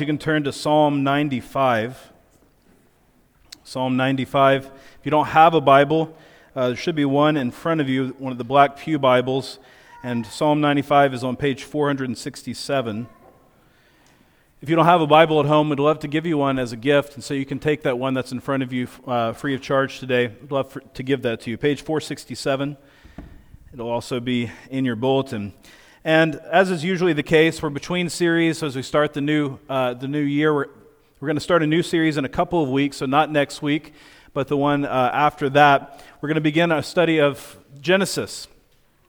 you can turn to Psalm 95. Psalm 95. If you don't have a Bible, uh, there should be one in front of you, one of the black Pew Bibles. And Psalm 95 is on page 467. If you don't have a Bible at home, we'd love to give you one as a gift. And so you can take that one that's in front of you uh, free of charge today. We'd love for, to give that to you. Page 467. It'll also be in your bulletin. And as is usually the case, we're between series. As we start the new, uh, the new year, we're, we're going to start a new series in a couple of weeks. So not next week, but the one uh, after that. We're going to begin a study of Genesis,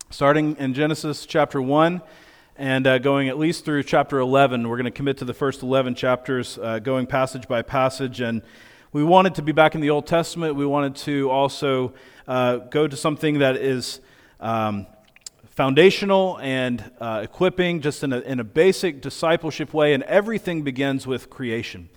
starting in Genesis chapter 1 and uh, going at least through chapter 11. We're going to commit to the first 11 chapters, uh, going passage by passage. And we wanted to be back in the Old Testament. We wanted to also uh, go to something that is um, foundational and uh, equipping, just in a, in a basic discipleship way. And everything begins with creation.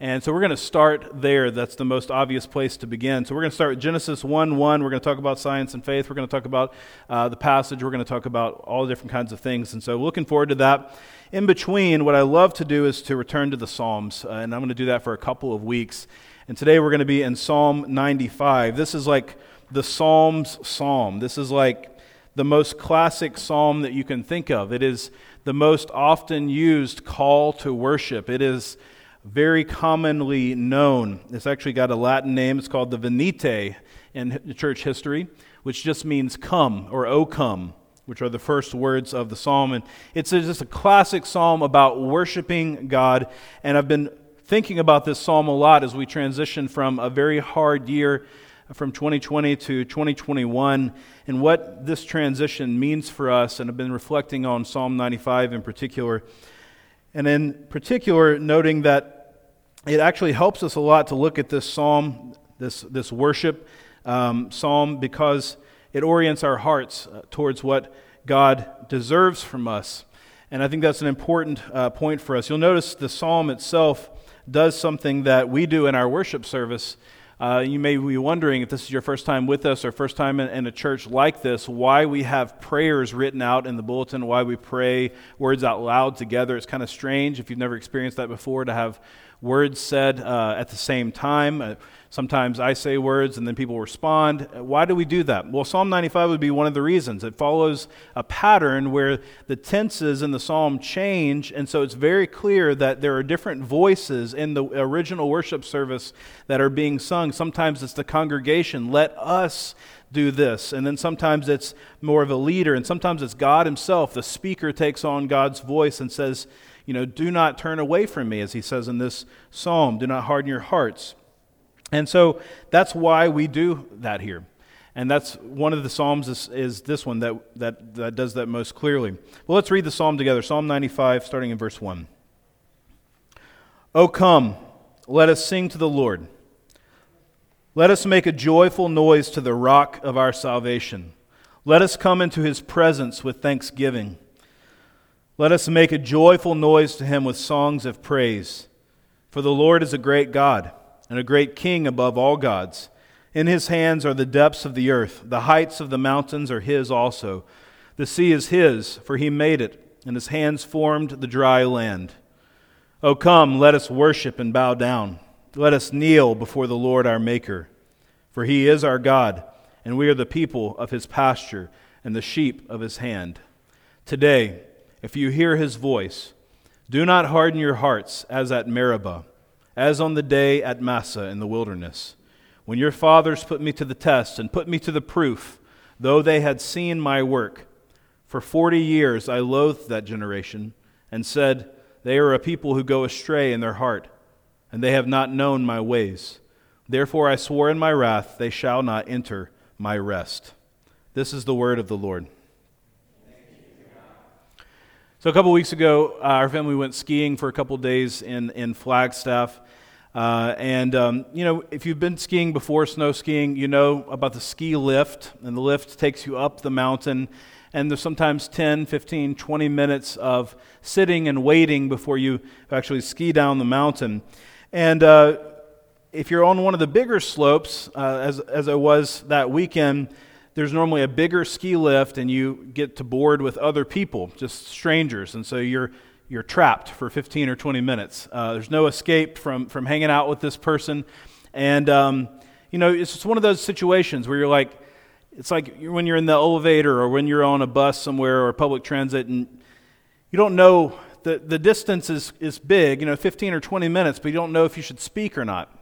And so we're going to start there. That's the most obvious place to begin. So we're going to start with Genesis 1 1. We're going to talk about science and faith. We're going to talk about uh, the passage. We're going to talk about all different kinds of things. And so looking forward to that. In between, what I love to do is to return to the Psalms. Uh, and I'm going to do that for a couple of weeks. And today we're going to be in Psalm 95. This is like the Psalms psalm. This is like the most classic psalm that you can think of. It is the most often used call to worship. It is very commonly known. It's actually got a Latin name. It's called the Venite in church history, which just means come or O come, which are the first words of the psalm. And it's just a classic psalm about worshiping God. And I've been thinking about this psalm a lot as we transition from a very hard year from 2020 to 2021 and what this transition means for us. And I've been reflecting on Psalm 95 in particular. And in particular, noting that it actually helps us a lot to look at this psalm, this, this worship um, psalm, because it orients our hearts uh, towards what God deserves from us. And I think that's an important uh, point for us. You'll notice the psalm itself does something that we do in our worship service uh, you may be wondering if this is your first time with us or first time in, in, a church like this, why we have prayers written out in the bulletin, why we pray words out loud together. It's kind of strange if you've never experienced that before to have words said uh, at the same time. Sometimes I say words and then people respond. Why do we do that? Well, Psalm 95 would be one of the reasons. It follows a pattern where the tenses in the psalm change, and so it's very clear that there are different voices in the original worship service that are being sung. Sometimes it's the congregation, let us do this. And then sometimes it's more of a leader, and sometimes it's God Himself. The speaker takes on God's voice and says, you know, do not turn away from me, as he says in this psalm. Do not harden your hearts. And so that's why we do that here. And that's one of the Psalms is, is, this one that, that, that does that most clearly. Well, let's read the Psalm together. Psalm 95, starting in verse 1. O come, let us sing to the Lord. Let us make a joyful noise to the rock of our salvation. Let us come into his presence with thanksgiving. Let us make a joyful noise to him with songs of praise. For the Lord is a great God and a great King above all gods. In his hands are the depths of the earth, the heights of the mountains are his also. The sea is his, for he made it, and his hands formed the dry land. O come, let us worship and bow down. Let us kneel before the Lord our Maker. For he is our God, and we are the people of his pasture and the sheep of his hand. Today, if you hear his voice, do not harden your hearts as at Meribah, as on the day at Massah in the wilderness, when your fathers put me to the test and put me to the proof, though they had seen my work. For forty years I loathed that generation and said, They are a people who go astray in their heart, and they have not known my ways. Therefore I swore in my wrath, They shall not enter my rest. This is the word of the Lord. So a couple weeks ago, uh, our family went skiing for a couple days in, in Flagstaff. Uh, and, um, you know, if you've been skiing before, snow skiing, you know about the ski lift. And the lift takes you up the mountain. And there's sometimes 10, 15, 20 minutes of sitting and waiting before you actually ski down the mountain. And uh, if you're on one of the bigger slopes, uh, as, as I was that weekend, there's normally a bigger ski lift and you get to board with other people, just strangers. And so you're you're trapped for 15 or 20 minutes. Uh, there's no escape from, from hanging out with this person. And, um, you know, it's just one of those situations where you're like, it's like when you're in the elevator or when you're on a bus somewhere or public transit and you don't know the, the distance is, is big, you know, 15 or 20 minutes, but you don't know if you should speak or not.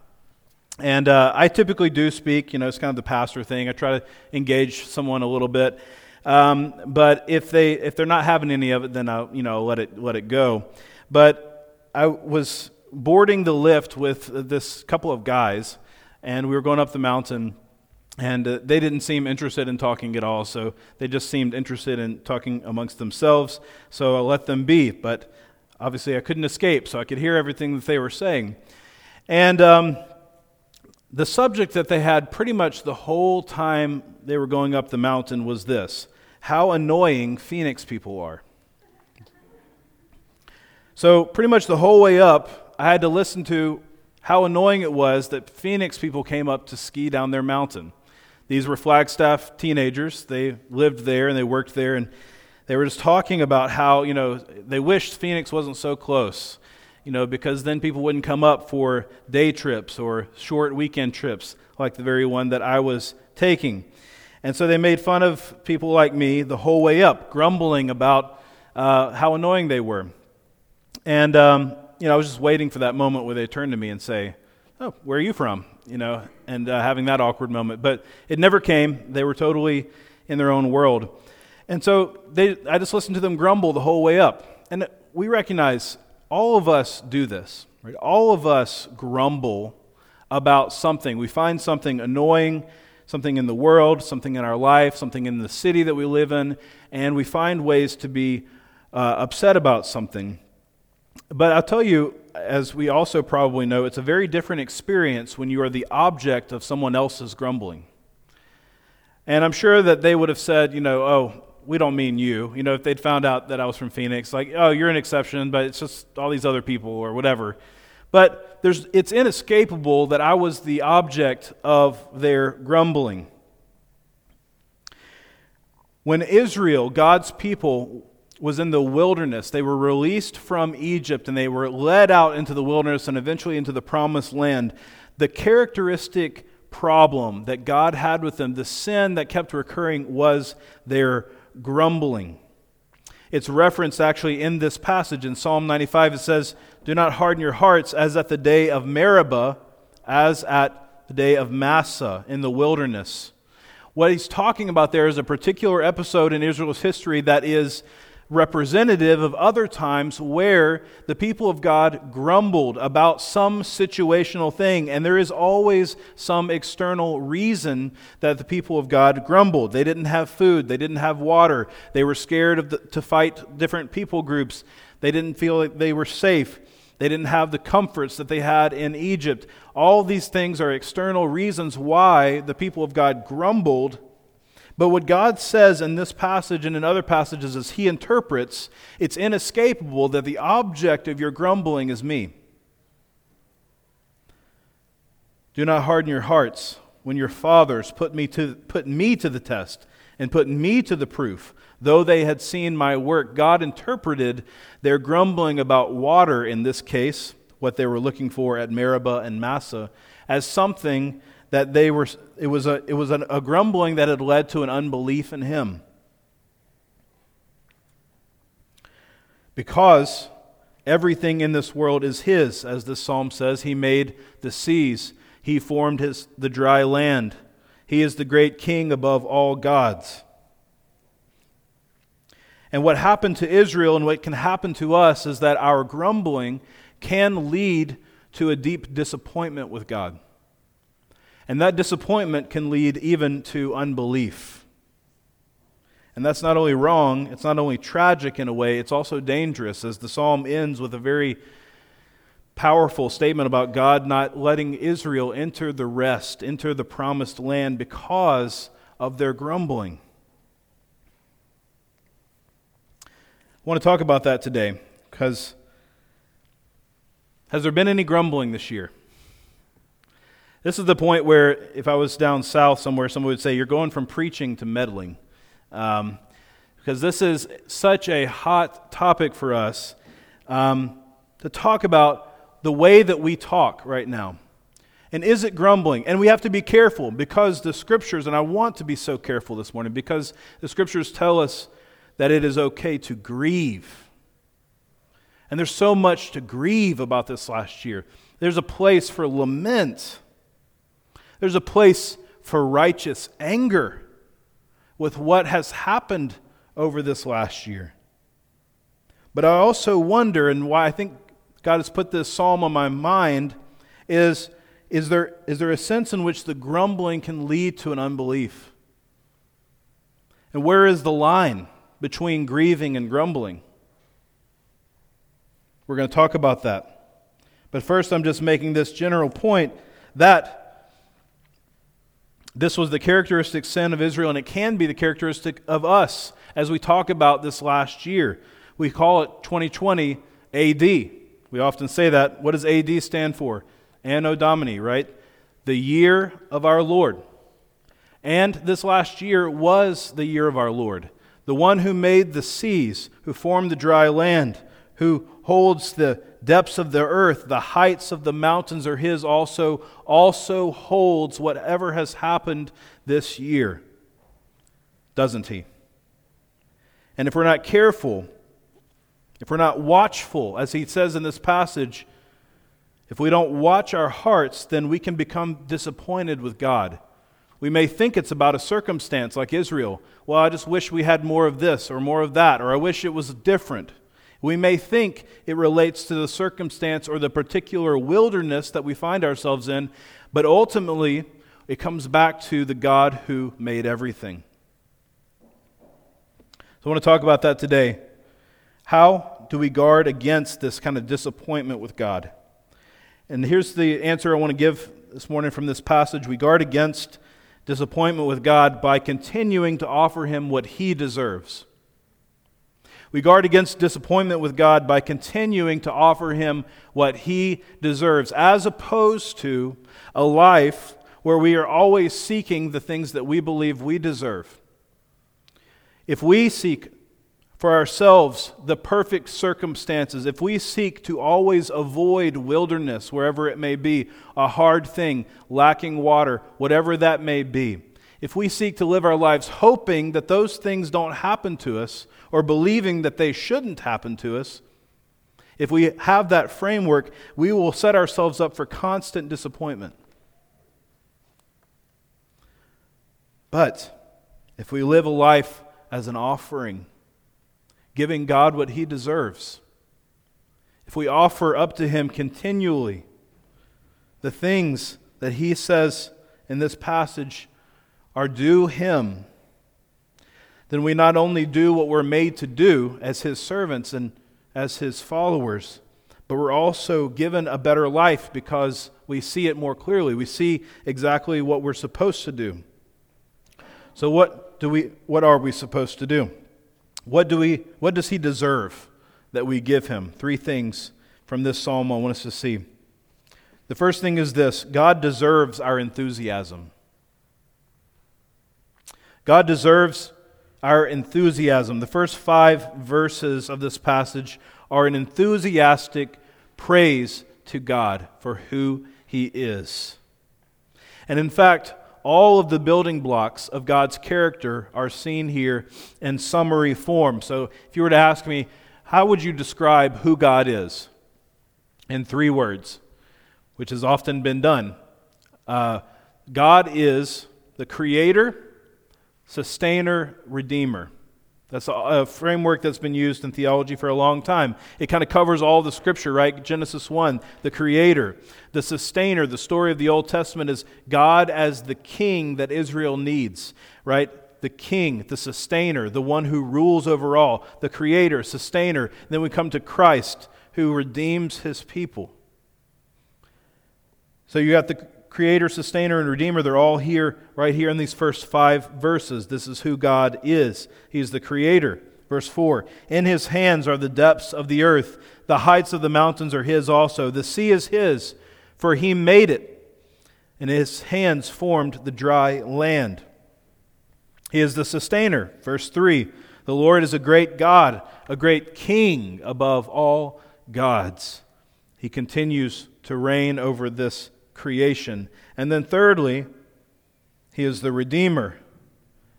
And uh, I typically do speak, you know, it's kind of the pastor thing. I try to engage someone a little bit. Um, but if, they, if they're not having any of it, then I'll, you know, let it, let it go. But I was boarding the lift with this couple of guys, and we were going up the mountain and uh, they didn't seem interested in talking at all, so they just seemed interested in talking amongst themselves. So I let them be. But obviously, I couldn't escape, so I could hear everything that they were saying. And um, the subject that they had pretty much the whole time they were going up the mountain was this how annoying Phoenix people are. So, pretty much the whole way up, I had to listen to how annoying it was that Phoenix people came up to ski down their mountain. These were Flagstaff teenagers. They lived there and they worked there, and they were just talking about how, you know, they wished Phoenix wasn't so close, you know, because then people wouldn't come up for day trips or short weekend trips like the very one that I was taking. And so they made fun of people like me the whole way up, grumbling about uh, how annoying they were. And, um, you know, I was just waiting for that moment where they turn to me and say, Oh, where are you from? you know, and uh, having that awkward moment. But it never came. They were totally in their own world. And so they, I just listened to them grumble the whole way up. And we recognize all of us do this, right? All of us grumble about something. We find something annoying, something in the world, something in our life, something in the city that we live in, and we find ways to be uh, upset about something. But I'll tell you, as we also probably know, it's a very different experience when you are the object of someone else's grumbling. And I'm sure that they would have said, you know, oh, we don't mean you. You know, if they'd found out that I was from Phoenix, like, oh, you're an exception, but it's just all these other people or whatever. But there's, it's inescapable that I was the object of their grumbling. When Israel, God's people, was in the wilderness. They were released from Egypt and they were led out into the wilderness and eventually into the promised land. The characteristic problem that God had with them, the sin that kept recurring, was their grumbling. It's referenced actually in this passage in Psalm 95. It says, Do not harden your hearts as at the day of Meribah, as at the day of Massah in the wilderness. What he's talking about there is a particular episode in Israel's history that is representative of other times where the people of God grumbled about some situational thing, and there is always some external reason that the people of God grumbled. They didn't have food, they didn't have water, they were scared of the, to fight different people groups, they didn't feel like they were safe. They didn't have the comforts that they had in Egypt. All these things are external reasons why the people of God grumbled but what God says in this passage and in other passages as He interprets, it's inescapable that the object of your grumbling is me. Do not harden your hearts when your fathers put me to, put me to the test and put me to the proof, though they had seen my work. God interpreted their grumbling about water in this case, what they were looking for at Meribah and Massah, as something that they were, it was, a, it was a, a grumbling that had led to an unbelief in him. Because everything in this world is his, as this psalm says. He made the seas, he formed his, the dry land. He is the great king above all gods. And what happened to Israel and what can happen to us is that our grumbling can lead to a deep disappointment with God. And that disappointment can lead even to unbelief. And that's not only wrong, it's not only tragic in a way, it's also dangerous, as the psalm ends with a very powerful statement about God not letting Israel enter the rest, enter the promised land because of their grumbling. I want to talk about that today because has there been any grumbling this year? This is the point where, if I was down south somewhere, someone would say, You're going from preaching to meddling. Um, because this is such a hot topic for us. um, to talk about the way that we talk right now. And is it grumbling? And we have to be careful because the scriptures, and I want to be so careful this morning because the scriptures tell us that it is okay to grieve. And there's so much to grieve about this last year. There's a place for lament, there's a place for righteous anger with what has happened over this last year. But I also wonder, and why I think God has put this psalm on my mind, is is there, is there a sense in which the grumbling can lead to an unbelief? And where is the line between grieving and grumbling? We're going to talk about that. But first, I'm just making this general point that this was the characteristic sin of Israel, and it can be the characteristic of us as we talk about this last year. We call it 2020 AD. We often say that. What does AD stand for? Anno Domini, right? The year of our Lord. And this last year was the year of our Lord. The one who made the seas, who formed the dry land, who holds the depths of the earth, the heights of the mountains are his also, also holds whatever has happened this year. Doesn't he? And if we're not careful, if we're not watchful, as he says in this passage, if we don't watch our hearts, then we can become disappointed with God. We may think it's about a circumstance like Israel. Well, I just wish we had more of this or more of that, or I wish it was different. We may think it relates to the circumstance or the particular wilderness that we find ourselves in, but ultimately it comes back to the God who made everything. So I want to talk about that today. How do we guard against this kind of disappointment with God? And here's the answer I want to give this morning from this passage. We guard against disappointment with God by continuing to offer Him what He deserves. We guard against disappointment with God by continuing to offer Him what He deserves, as opposed to a life where we are always seeking the things that we believe we deserve. If we seek for ourselves the perfect circumstances, if we seek to always avoid wilderness, wherever it may be, a hard thing, lacking water, whatever that may be, if we seek to live our lives hoping that those things don't happen to us or believing that they shouldn't happen to us, if we have that framework, we will set ourselves up for constant disappointment. But if we live a life as an offering, giving God what he deserves, if we offer up to him continually the things that he says in this passage are due him, then we not only do what we're made to do as his servants and as his followers, but we're also given a better life because we see it more clearly. We see exactly what we're supposed to do. So what do we what are we supposed to do? What, do we, what does he deserve that we give him? Three things from this psalm I want us to see. The first thing is this God deserves our enthusiasm. God deserves our enthusiasm. The first five verses of this passage are an enthusiastic praise to God for who he is. And in fact, all of the building blocks of God's character are seen here in summary form. So, if you were to ask me, how would you describe who God is? In three words, which has often been done. Uh, God is the creator, sustainer, redeemer. That's a framework that's been used in theology for a long time. It kind of covers all the scripture, right? Genesis 1, the creator, the sustainer. The story of the Old Testament is God as the king that Israel needs, right? The king, the sustainer, the one who rules over all, the creator, sustainer. And then we come to Christ who redeems his people. So you got the creator, sustainer, and redeemer, they're all here, right here in these first five verses. This is who God is. He's the creator. Verse 4 In his hands are the depths of the earth, the heights of the mountains are his also. The sea is his, for he made it, and his hands formed the dry land. He is the sustainer. Verse 3 The Lord is a great God, a great king above all gods. He continues to reign over this creation. And then, thirdly, he is the Redeemer.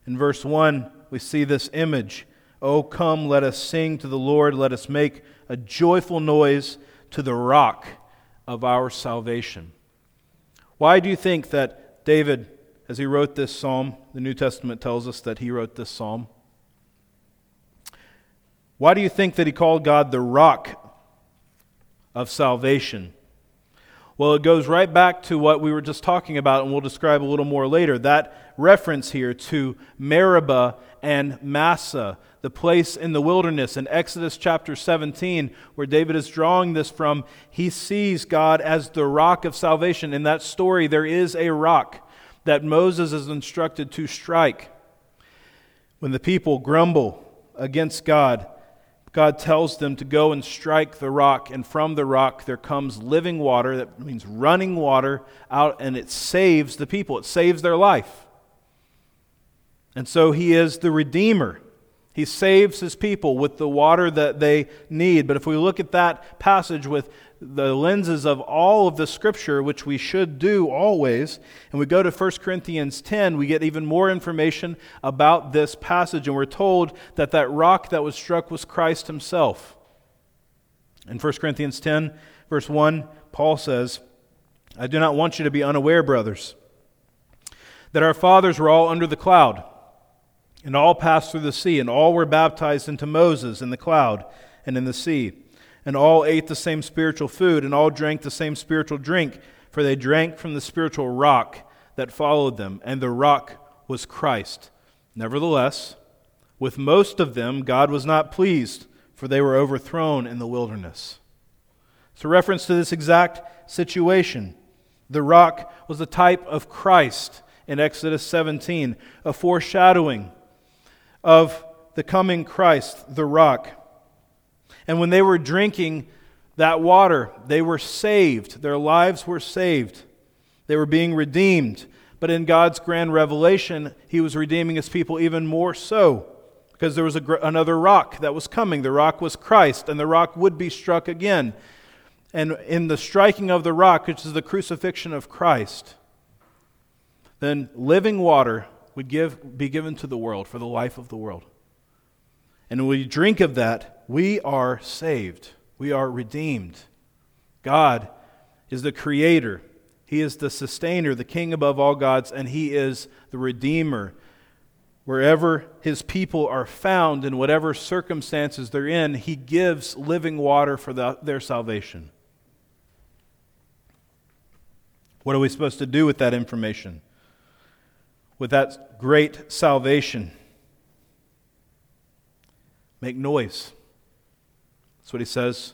In verse 1, we see this image. Oh, come, let us sing to the Lord. Let us make a joyful noise to the rock of our salvation. Why do you think that David, as he wrote this psalm, the New Testament tells us that he wrote this psalm? Why do you think that he called God the rock of salvation? Well, it goes right back to what we were just talking about, and we'll describe a little more later. That reference here to Meribah and Massah, the place in the wilderness in Exodus chapter 17, where David is drawing this from. He sees God as the rock of salvation. In that story, there is a rock that Moses is instructed to strike. When the people grumble against God, God tells them to go and strike the rock, and from the rock there comes living water, that means running water out, and it saves the people. It saves their life. And so he is the Redeemer. He saves his people with the water that they need. But if we look at that passage with the lenses of all of the scripture, which we should do always, and we go to 1 Corinthians 10, we get even more information about this passage, and we're told that that rock that was struck was Christ himself. In 1 Corinthians 10, verse 1, Paul says, I do not want you to be unaware, brothers, that our fathers were all under the cloud, and all passed through the sea, and all were baptized into Moses in the cloud and in the sea and all ate the same spiritual food, and all drank the same spiritual drink, for they drank from the spiritual rock that followed them, and the rock was Christ. Nevertheless, with most of them, God was not pleased, for they were overthrown in the wilderness. A reference to this exact situation. The rock was a type of Christ in Exodus 17, a foreshadowing of the coming Christ, the rock. And when they were drinking that water, they were saved. Their lives were saved. They were being redeemed. But in God's grand revelation, He was redeeming His people even more so because there was a, another rock that was coming. The rock was Christ, and the rock would be struck again. And in the striking of the rock, which is the crucifixion of Christ, then living water would give, be given to the world for the life of the world. And when we drink of that, we are saved. We are redeemed. God is the creator. He is the sustainer, the king above all gods, and he is the redeemer. Wherever his people are found, in whatever circumstances they're in, he gives living water for the, their salvation. What are we supposed to do with that information? With that great salvation? Make noise. That's what he says.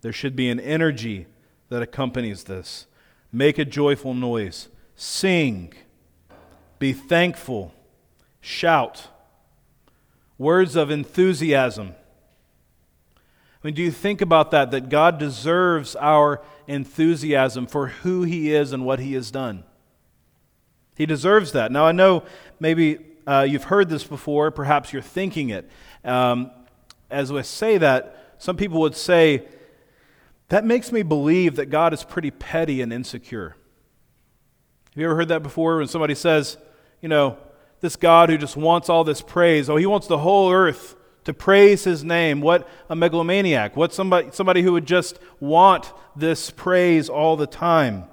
There should be an energy that accompanies this. Make a joyful noise. Sing. Be thankful. Shout. Words of enthusiasm. I mean, do you think about that? That God deserves our enthusiasm for who He is and what He has done. He deserves that. Now, I know maybe uh, you've heard this before, perhaps you're thinking it. Um, as I say that, some people would say, that makes me believe that God is pretty petty and insecure. Have you ever heard that before when somebody says, you know, this God who just wants all this praise, oh, he wants the whole earth to praise his name. What a megalomaniac. What somebody, somebody who would just want this praise all the time.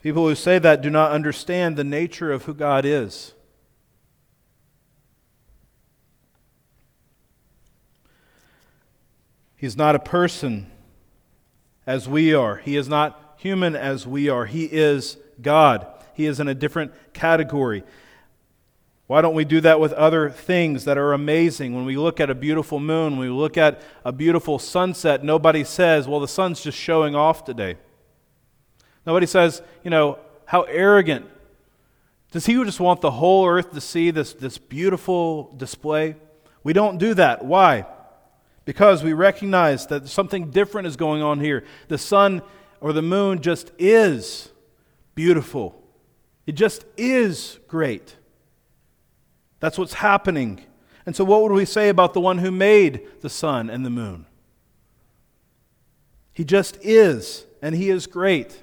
People who say that do not understand the nature of who God is. He's not a person as we are. He is not human as we are. He is God. He is in a different category. Why don't we do that with other things that are amazing? When we look at a beautiful moon, when we look at a beautiful sunset, nobody says, well, the sun's just showing off today. Nobody says, you know, how arrogant. Does he just want the whole earth to see this, this beautiful display? We don't do that. Why? Because we recognize that something different is going on here. The sun or the moon just is beautiful, it just is great. That's what's happening. And so, what would we say about the one who made the sun and the moon? He just is, and he is great.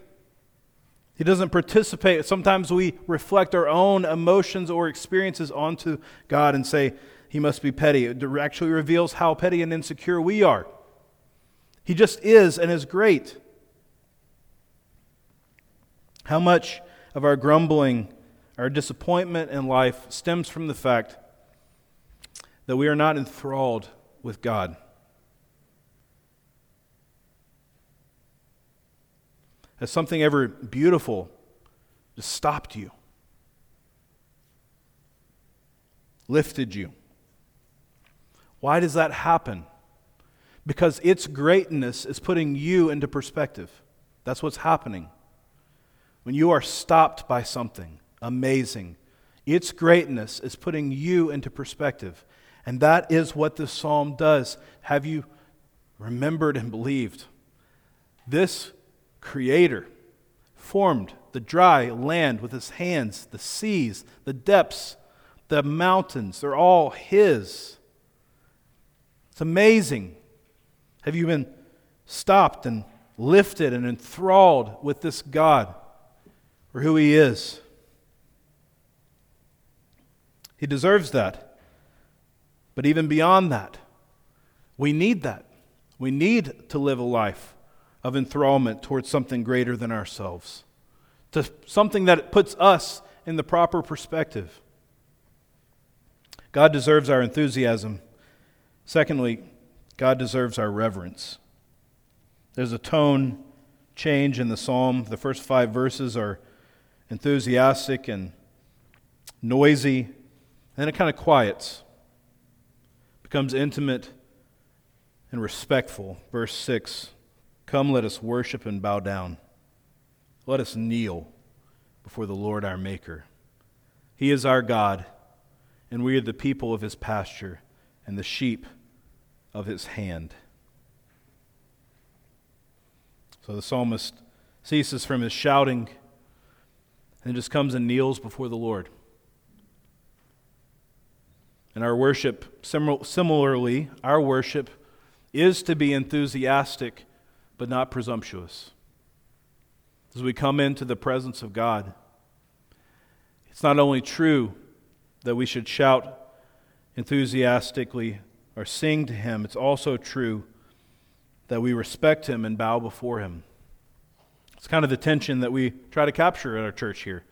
He doesn't participate. Sometimes we reflect our own emotions or experiences onto God and say, He must be petty. It actually reveals how petty and insecure we are. He just is and is great. How much of our grumbling, our disappointment in life stems from the fact that we are not enthralled with God? Has something ever beautiful just stopped you? Lifted you? Why does that happen? Because its greatness is putting you into perspective. That's what's happening. When you are stopped by something amazing, its greatness is putting you into perspective. And that is what this psalm does. Have you remembered and believed? This creator, formed the dry land with his hands, the seas, the depths, the mountains. They're all his. It's amazing. Have you been stopped and lifted and enthralled with this God for who he is? He deserves that. But even beyond that, we need that. We need to live a life of enthrallment towards something greater than ourselves, to something that puts us in the proper perspective. God deserves our enthusiasm. Secondly, God deserves our reverence. There's a tone change in the psalm. The first five verses are enthusiastic and noisy, and it kind of quiets, becomes intimate and respectful. Verse 6 Come, let us worship and bow down. Let us kneel before the Lord our Maker. He is our God, and we are the people of his pasture and the sheep of his hand. So the psalmist ceases from his shouting and just comes and kneels before the Lord. And our worship, similarly, our worship is to be enthusiastic but not presumptuous. As we come into the presence of God, it's not only true that we should shout enthusiastically or sing to Him, it's also true that we respect Him and bow before Him. It's kind of the tension that we try to capture at our church here,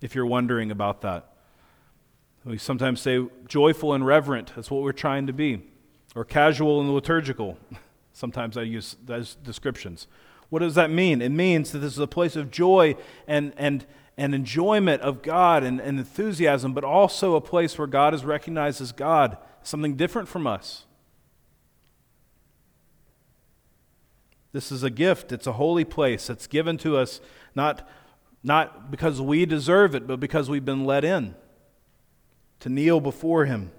if you're wondering about that. We sometimes say joyful and reverent, that's what we're trying to be, or casual and liturgical. Sometimes I use those descriptions. What does that mean? It means that this is a place of joy and, and, and enjoyment of God and, and enthusiasm, but also a place where God is recognized as God, something different from us. This is a gift. It's a holy place. It's given to us not, not because we deserve it, but because we've been let in to kneel before Him.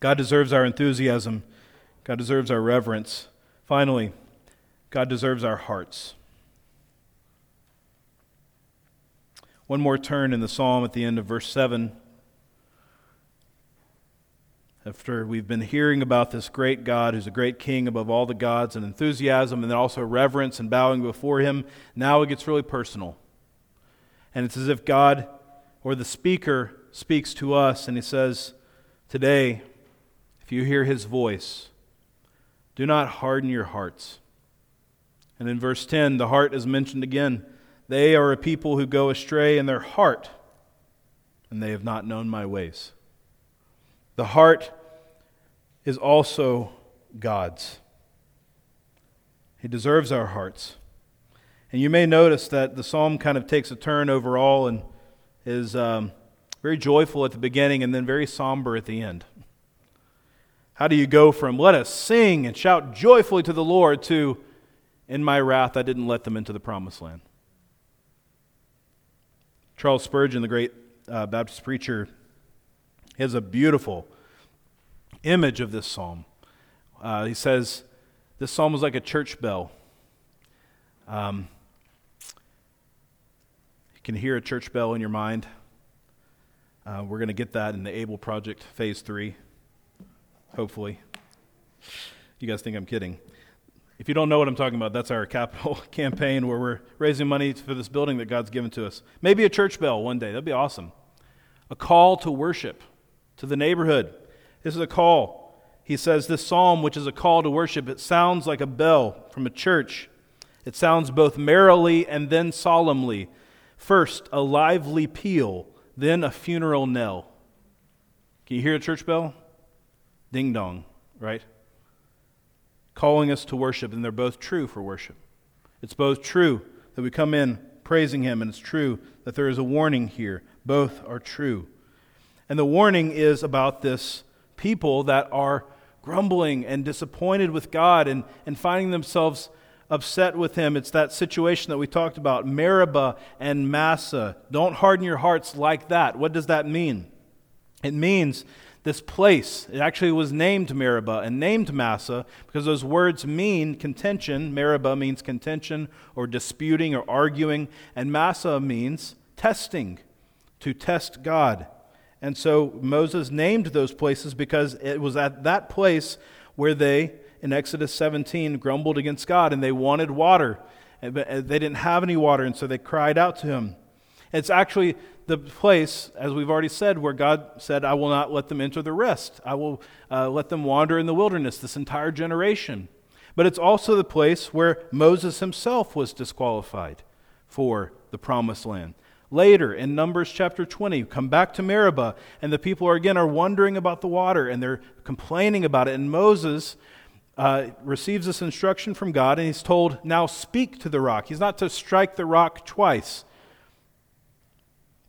God deserves our enthusiasm. God deserves our reverence. Finally, God deserves our hearts. One more turn in the psalm at the end of verse 7. After we've been hearing about this great God who's a great king above all the gods and enthusiasm and then also reverence and bowing before him, now it gets really personal. And it's as if God or the speaker speaks to us and he says, Today, if you hear his voice, do not harden your hearts. And in verse 10, the heart is mentioned again. They are a people who go astray in their heart, and they have not known my ways. The heart is also God's. He deserves our hearts. And you may notice that the psalm kind of takes a turn overall and is um, very joyful at the beginning and then very somber at the end. How do you go from let us sing and shout joyfully to the Lord to in my wrath I didn't let them into the promised land? Charles Spurgeon, the great uh, Baptist preacher, has a beautiful image of this psalm. Uh, he says, This psalm was like a church bell. Um, you can hear a church bell in your mind. Uh, we're going to get that in the Able Project Phase 3, hopefully. You guys think I'm kidding. If you don't know what I'm talking about, that's our capital campaign where we're raising money for this building that God's given to us. Maybe a church bell one day. That'd be awesome. A call to worship to the neighborhood. This is a call. He says this psalm, which is a call to worship, it sounds like a bell from a church. It sounds both merrily and then solemnly. First, a lively peal, then a funeral knell. Can you hear a church bell? Ding dong, right? Calling us to worship, and they're both true for worship. It's both true that we come in praising Him, and it's true that there is a warning here. Both are true. And the warning is about this people that are grumbling and disappointed with God and, and finding themselves upset with him. It's that situation that we talked about Meribah and Massah. Don't harden your hearts like that. What does that mean? It means this place. It actually was named Meribah and named Massah because those words mean contention. Meribah means contention or disputing or arguing, and Massah means testing, to test God. And so Moses named those places because it was at that place where they, in Exodus 17, grumbled against God and they wanted water. But uh, they didn't have any water, and so they cried out to him. It's actually the place, as we've already said, where God said, I will not let them enter the rest. I will uh, let them wander in the wilderness, this entire generation. But it's also the place where Moses himself was disqualified for the promised land. Later in Numbers chapter 20, come back to Meribah, and the people are again are wondering about the water and they're complaining about it. And Moses uh, receives this instruction from God, and he's told, Now speak to the rock. He's not to strike the rock twice.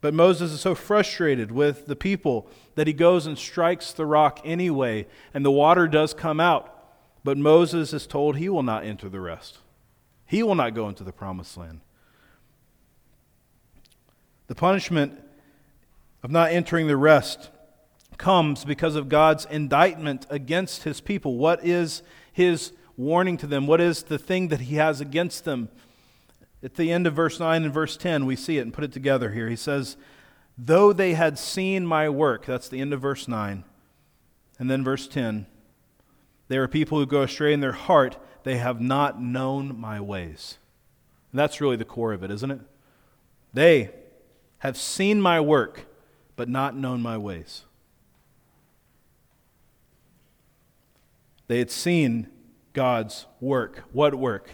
But Moses is so frustrated with the people that he goes and strikes the rock anyway, and the water does come out. But Moses is told he will not enter the rest. He will not go into the promised land. The punishment of not entering the rest comes because of God's indictment against his people. What is his warning to them? What is the thing that he has against them? At the end of verse 9 and verse 10, we see it and put it together here. He says, Though they had seen my work, that's the end of verse 9. And then verse 10, they are people who go astray in their heart, they have not known my ways. And that's really the core of it, isn't it? They have seen my work, but not known my ways. They had seen God's work. What work?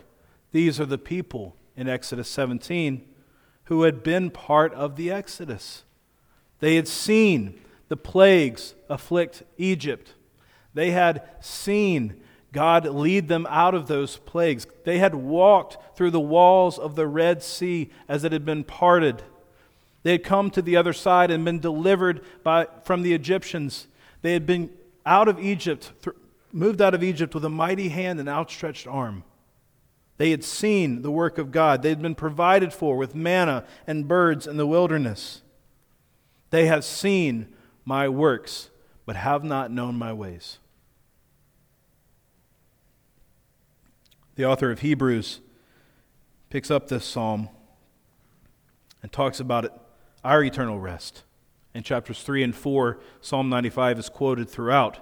These are the people in Exodus 17 who had been part of the Exodus. They had seen the plagues afflict Egypt. They had seen God lead them out of those plagues. They had walked through the walls of the Red Sea as it had been parted. They had come to the other side and been delivered by, from the Egyptians. They had been out of Egypt, th- moved out of Egypt with a mighty hand and outstretched arm. They had seen the work of God. They had been provided for with manna and birds in the wilderness. They have seen my works, but have not known my ways. The author of Hebrews picks up this psalm and talks about it our eternal rest. In chapters 3 and 4, Psalm 95 is quoted throughout.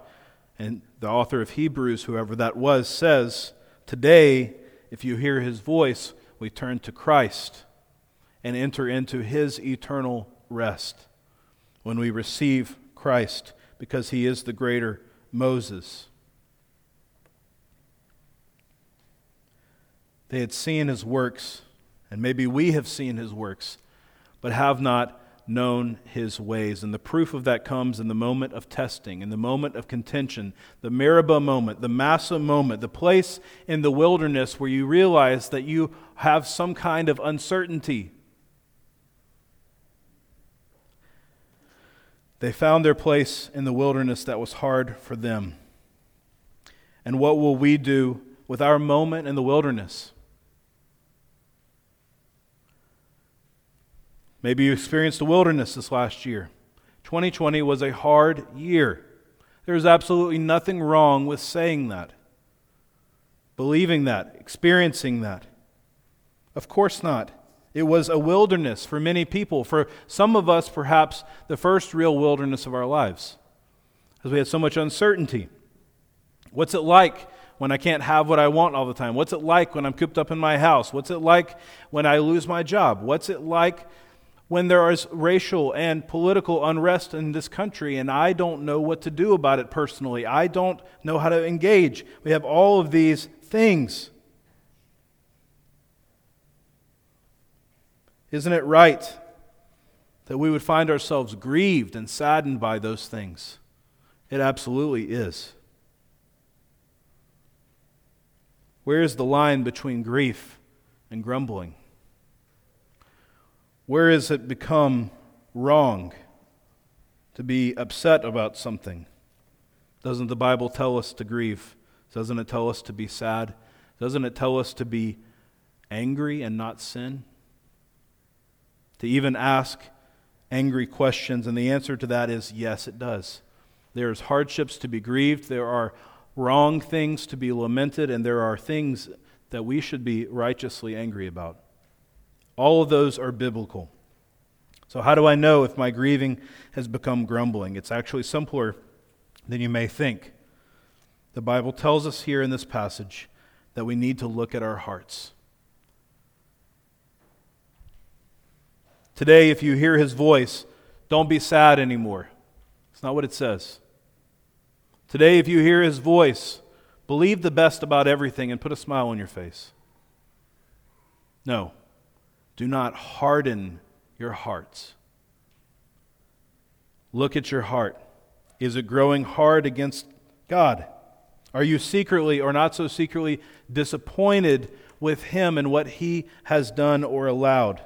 And the author of Hebrews, whoever that was, says, Today, if you hear his voice, we turn to Christ and enter into his eternal rest when we receive Christ because he is the greater Moses. They had seen his works, and maybe we have seen his works but have not known his ways. And the proof of that comes in the moment of testing, in the moment of contention, the Meribah moment, the Massah moment, the place in the wilderness where you realize that you have some kind of uncertainty. They found their place in the wilderness that was hard for them. And what will we do with our moment in the wilderness? Maybe you experienced the wilderness this last year. 2020 was a hard year. There's absolutely nothing wrong with saying that, believing that, experiencing that. Of course not. It was a wilderness for many people. For some of us, perhaps the first real wilderness of our lives, because we had so much uncertainty. What's it like when I can't have what I want all the time? What's it like when I'm cooped up in my house? What's it like when I lose my job? What's it like when there is racial and political unrest in this country and I don't know what to do about it personally? I don't know how to engage. We have all of these things. Isn't it right that we would find ourselves grieved and saddened by those things? It absolutely is. Where is the line between grief and grumbling? Where has it become wrong to be upset about something? Doesn't the Bible tell us to grieve? Doesn't it tell us to be sad? Doesn't it tell us to be angry and not sin? To even ask angry questions? And the answer to that is yes, it does. There's hardships to be grieved. There are wrong things to be lamented, and there are things that we should be righteously angry about. All of those are biblical. So, how do I know if my grieving has become grumbling? It's actually simpler than you may think. The Bible tells us here in this passage that we need to look at our hearts. Today, if you hear his voice, don't be sad anymore. It's not what it says. Today, if you hear his voice, believe the best about everything and put a smile on your face. No, do not harden your hearts. Look at your heart. Is it growing hard against God? Are you secretly or not so secretly disappointed with Him and what He has done or allowed?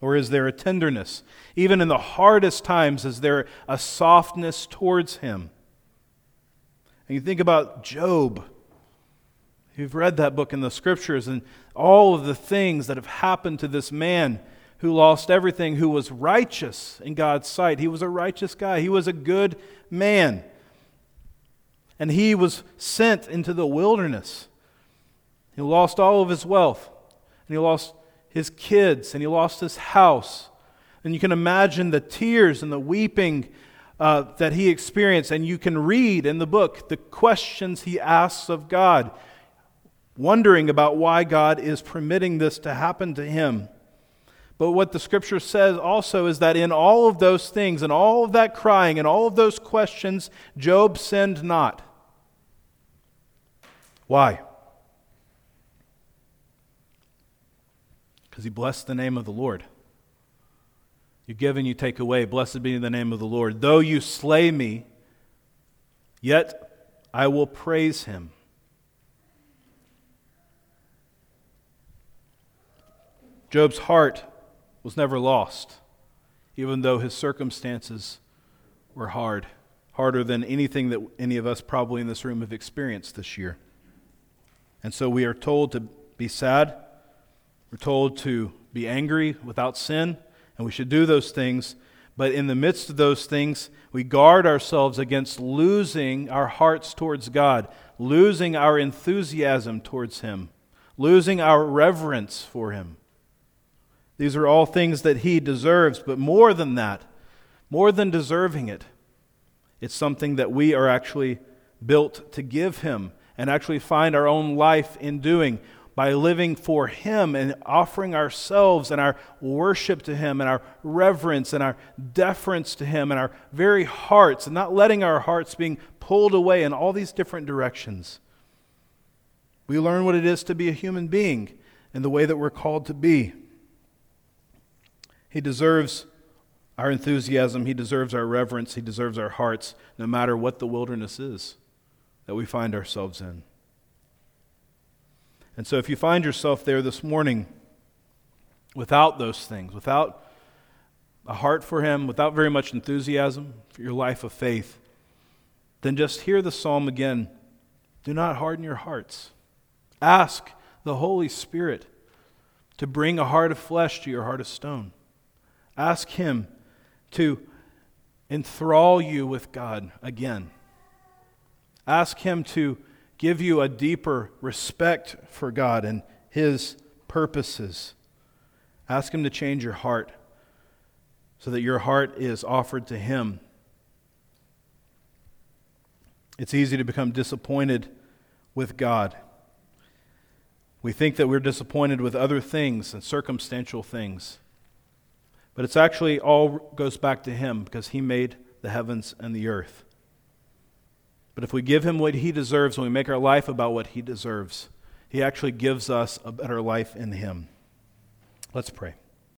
Or is there a tenderness? Even in the hardest times, is there a softness towards him? And you think about Job. You've read that book in the scriptures and all of the things that have happened to this man who lost everything, who was righteous in God's sight. He was a righteous guy, he was a good man. And he was sent into the wilderness. He lost all of his wealth, and he lost his kids and he lost his house. And you can imagine the tears and the weeping uh, that he experienced. And you can read in the book the questions he asks of God, wondering about why God is permitting this to happen to him. But what the scripture says also is that in all of those things, and all of that crying, and all of those questions, Job sinned not. Why? because he blessed the name of the Lord. You give and you take away. Blessed be the name of the Lord. Though you slay me, yet I will praise him. Job's heart was never lost, even though his circumstances were hard, harder than anything that any of us probably in this room have experienced this year. And so we are told to be sad we're told to be angry without sin, and we should do those things. But in the midst of those things, we guard ourselves against losing our hearts towards God, losing our enthusiasm towards Him, losing our reverence for Him. These are all things that He deserves, but more than that, more than deserving it, it's something that we are actually built to give Him and actually find our own life in doing by living for Him and offering ourselves and our worship to Him and our reverence and our deference to Him and our very hearts, and not letting our hearts being pulled away in all these different directions. We learn what it is to be a human being in the way that we're called to be. He deserves our enthusiasm, He deserves our reverence, He deserves our hearts, no matter what the wilderness is that we find ourselves in. And so, if you find yourself there this morning without those things, without a heart for Him, without very much enthusiasm for your life of faith, then just hear the psalm again. Do not harden your hearts. Ask the Holy Spirit to bring a heart of flesh to your heart of stone. Ask Him to enthrall you with God again. Ask Him to give you a deeper respect for God and His purposes. Ask Him to change your heart so that your heart is offered to Him. It's easy to become disappointed with God. We think that we're disappointed with other things and circumstantial things. But it's actually all goes back to Him because He made the heavens and the earth. But if we give Him what He deserves and we make our life about what He deserves, He actually gives us a better life in Him. Let's pray.